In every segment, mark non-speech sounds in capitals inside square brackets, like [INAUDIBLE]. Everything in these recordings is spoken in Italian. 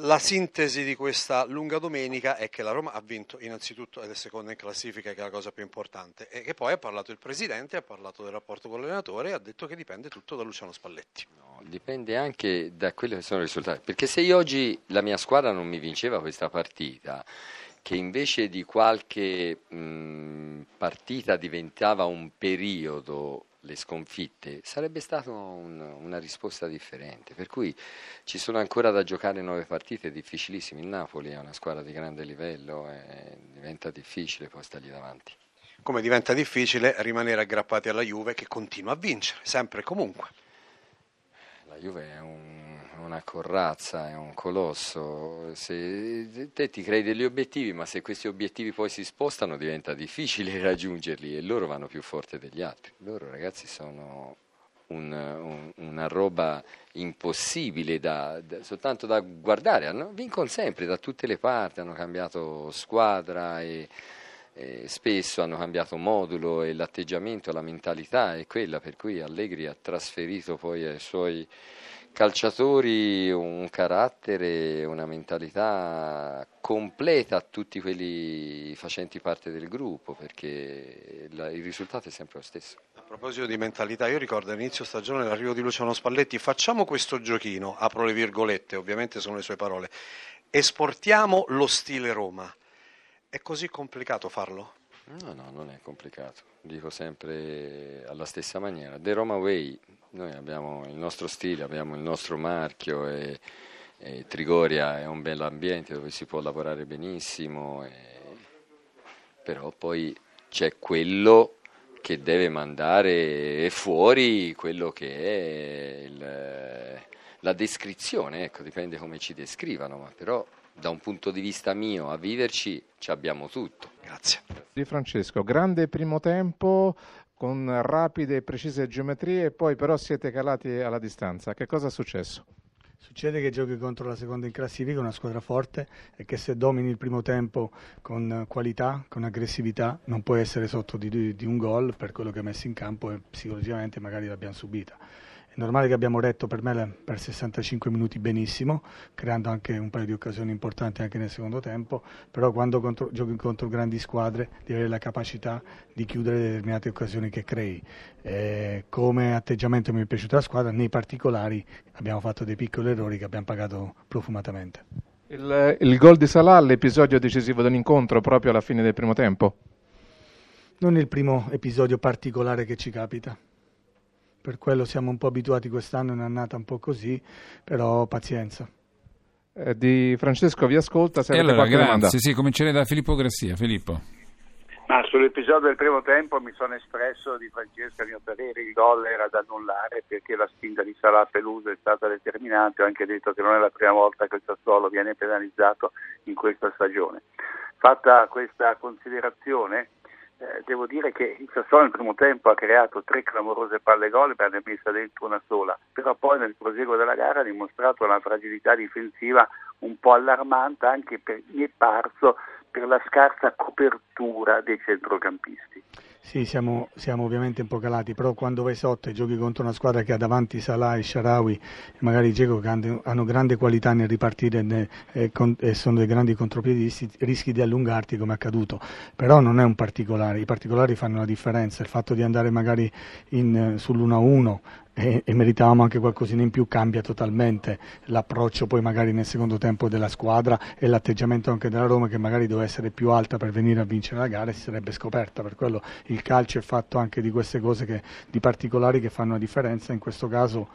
La sintesi di questa lunga domenica è che la Roma ha vinto innanzitutto ed è seconda in classifica, che è la cosa più importante, e che poi ha parlato il presidente, ha parlato del rapporto con l'allenatore e ha detto che dipende tutto da Luciano Spalletti. No, dipende anche da quelli che sono i risultati, perché se io oggi la mia squadra non mi vinceva questa partita, che invece di qualche mh, partita diventava un periodo le sconfitte, sarebbe stata un, una risposta differente. Per cui ci sono ancora da giocare nove partite difficilissime. Il Napoli è una squadra di grande livello e diventa difficile poi stargli davanti. Come diventa difficile rimanere aggrappati alla Juve che continua a vincere, sempre e comunque. La Juve è un una corazza, è un colosso. Se, te ti crei degli obiettivi, ma se questi obiettivi poi si spostano diventa difficile [LAUGHS] raggiungerli e loro vanno più forte degli altri. Loro ragazzi sono un, un, una roba impossibile da, da, soltanto da guardare, hanno, vincono sempre da tutte le parti, hanno cambiato squadra e, e spesso hanno cambiato modulo e l'atteggiamento, la mentalità è quella per cui Allegri ha trasferito poi ai suoi calciatori un carattere, una mentalità completa a tutti quelli facenti parte del gruppo perché il risultato è sempre lo stesso. A proposito di mentalità, io ricordo all'inizio stagione l'arrivo di Luciano Spalletti, facciamo questo giochino, apro le virgolette, ovviamente sono le sue parole, esportiamo lo stile Roma. È così complicato farlo? No, no, non è complicato, dico sempre alla stessa maniera. The Roma Way, noi abbiamo il nostro stile, abbiamo il nostro marchio e, e Trigoria è un bel ambiente dove si può lavorare benissimo, e, però poi c'è quello che deve mandare fuori quello che è il, la descrizione, ecco, dipende come ci descrivano, ma però da un punto di vista mio a viverci ci abbiamo tutto. Grazie. Di Francesco, grande primo tempo con rapide e precise geometrie, poi però siete calati alla distanza. Che cosa è successo? Succede che giochi contro la seconda in classifica, una squadra forte, e che se domini il primo tempo con qualità, con aggressività, non puoi essere sotto di, di un gol per quello che hai messo in campo e psicologicamente magari l'abbiamo subita normale che abbiamo retto per me per 65 minuti benissimo, creando anche un paio di occasioni importanti anche nel secondo tempo, però quando contro, giochi contro grandi squadre devi avere la capacità di chiudere determinate occasioni che crei. Eh, come atteggiamento mi è piaciuta la squadra, nei particolari abbiamo fatto dei piccoli errori che abbiamo pagato profumatamente. Il, il gol di Salah, l'episodio decisivo dell'incontro proprio alla fine del primo tempo? Non il primo episodio particolare che ci capita per quello siamo un po' abituati quest'anno, è un'annata un po' così, però pazienza. Eh, di Francesco vi ascolta, se e allora, grazie, sì, comincerei da Filippo Grassia. Filippo. Ma sull'episodio del primo tempo mi sono espresso di Francesca, a mio parere il gol era da annullare perché la spinta di Salah Peluso è stata determinante, ho anche detto che non è la prima volta che il Sassuolo viene penalizzato in questa stagione. Fatta questa considerazione, eh, devo dire che il Sassuolo nel primo tempo ha creato tre clamorose palle gol e ne messa dentro una sola, però poi nel proseguo della gara ha dimostrato una fragilità difensiva un po' allarmante anche per, mi è parso per la scarsa copertura dei centrocampisti. Sì, siamo, siamo, ovviamente un po' calati, però quando vai sotto e giochi contro una squadra che ha davanti Salah e Sharawi magari Dzeko che hanno, grande qualità nel ripartire e, e, sono dei grandi contropiedisti, rischi di allungarti come è accaduto. Però non è un particolare, i particolari fanno la differenza, il fatto di andare magari in, sull'1-1 e, e, meritavamo anche qualcosina in più, cambia totalmente l'approccio poi magari nel secondo tempo della squadra e l'atteggiamento anche della Roma che magari doveva essere più alta per venire a vincere la gara e si sarebbe scoperta, per quello il calcio è fatto anche di queste cose che, di particolari che fanno la differenza, in questo caso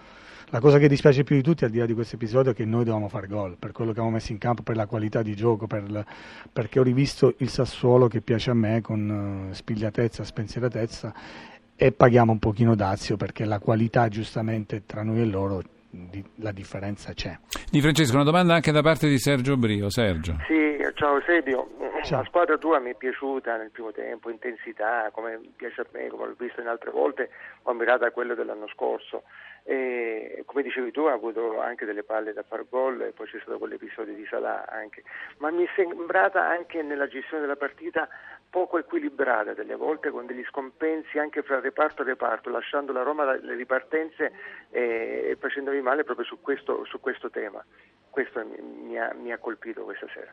la cosa che dispiace più di tutti al di là di questo episodio è che noi dovevamo fare gol per quello che abbiamo messo in campo, per la qualità di gioco, per perché ho rivisto il Sassuolo che piace a me con uh, spigliatezza, spensieratezza e paghiamo un pochino dazio perché la qualità giustamente tra noi e loro di, la differenza c'è. Di Francesco, una domanda anche da parte di Sergio Brio. Sergio. Sì, ciao Sebio. Ciao. La squadra tua mi è piaciuta nel primo tempo, intensità, come piace a me, come l'ho visto in altre volte, ho ammirato a quello dell'anno scorso. E, come dicevi tu ha avuto anche delle palle da far gol e poi c'è stato quell'episodio di Salah anche ma mi è sembrata anche nella gestione della partita poco equilibrata delle volte con degli scompensi anche fra reparto e reparto lasciando la Roma le ripartenze e, e facendovi male proprio su questo, su questo tema questo mi, ha, mi ha colpito questa sera.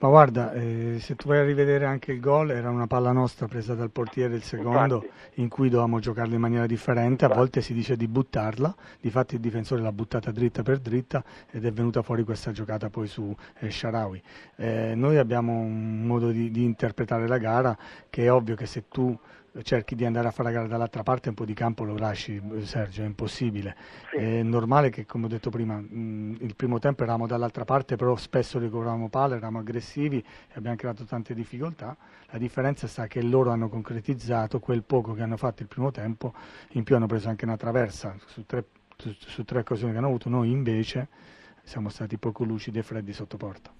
Ma guarda, eh, se tu vai a rivedere anche il gol, era una palla nostra presa dal portiere il secondo, Infatti. in cui dovevamo giocarla in maniera differente, a volte si dice di buttarla, difatti il difensore l'ha buttata dritta per dritta ed è venuta fuori questa giocata poi su eh, Sharawi. Eh, noi abbiamo un modo di, di interpretare la gara che è ovvio che se tu cerchi di andare a fare la gara dall'altra parte un po' di campo lo lasci Sergio, è impossibile. Sì. È normale che come ho detto prima mh, il primo tempo eravamo dall'altra parte però spesso ricorravamo palle, eravamo aggressivi e abbiamo creato tante difficoltà. La differenza sta che loro hanno concretizzato quel poco che hanno fatto il primo tempo, in più hanno preso anche una traversa su tre, su, su tre occasioni che hanno avuto, noi invece siamo stati poco lucidi e freddi sotto porta.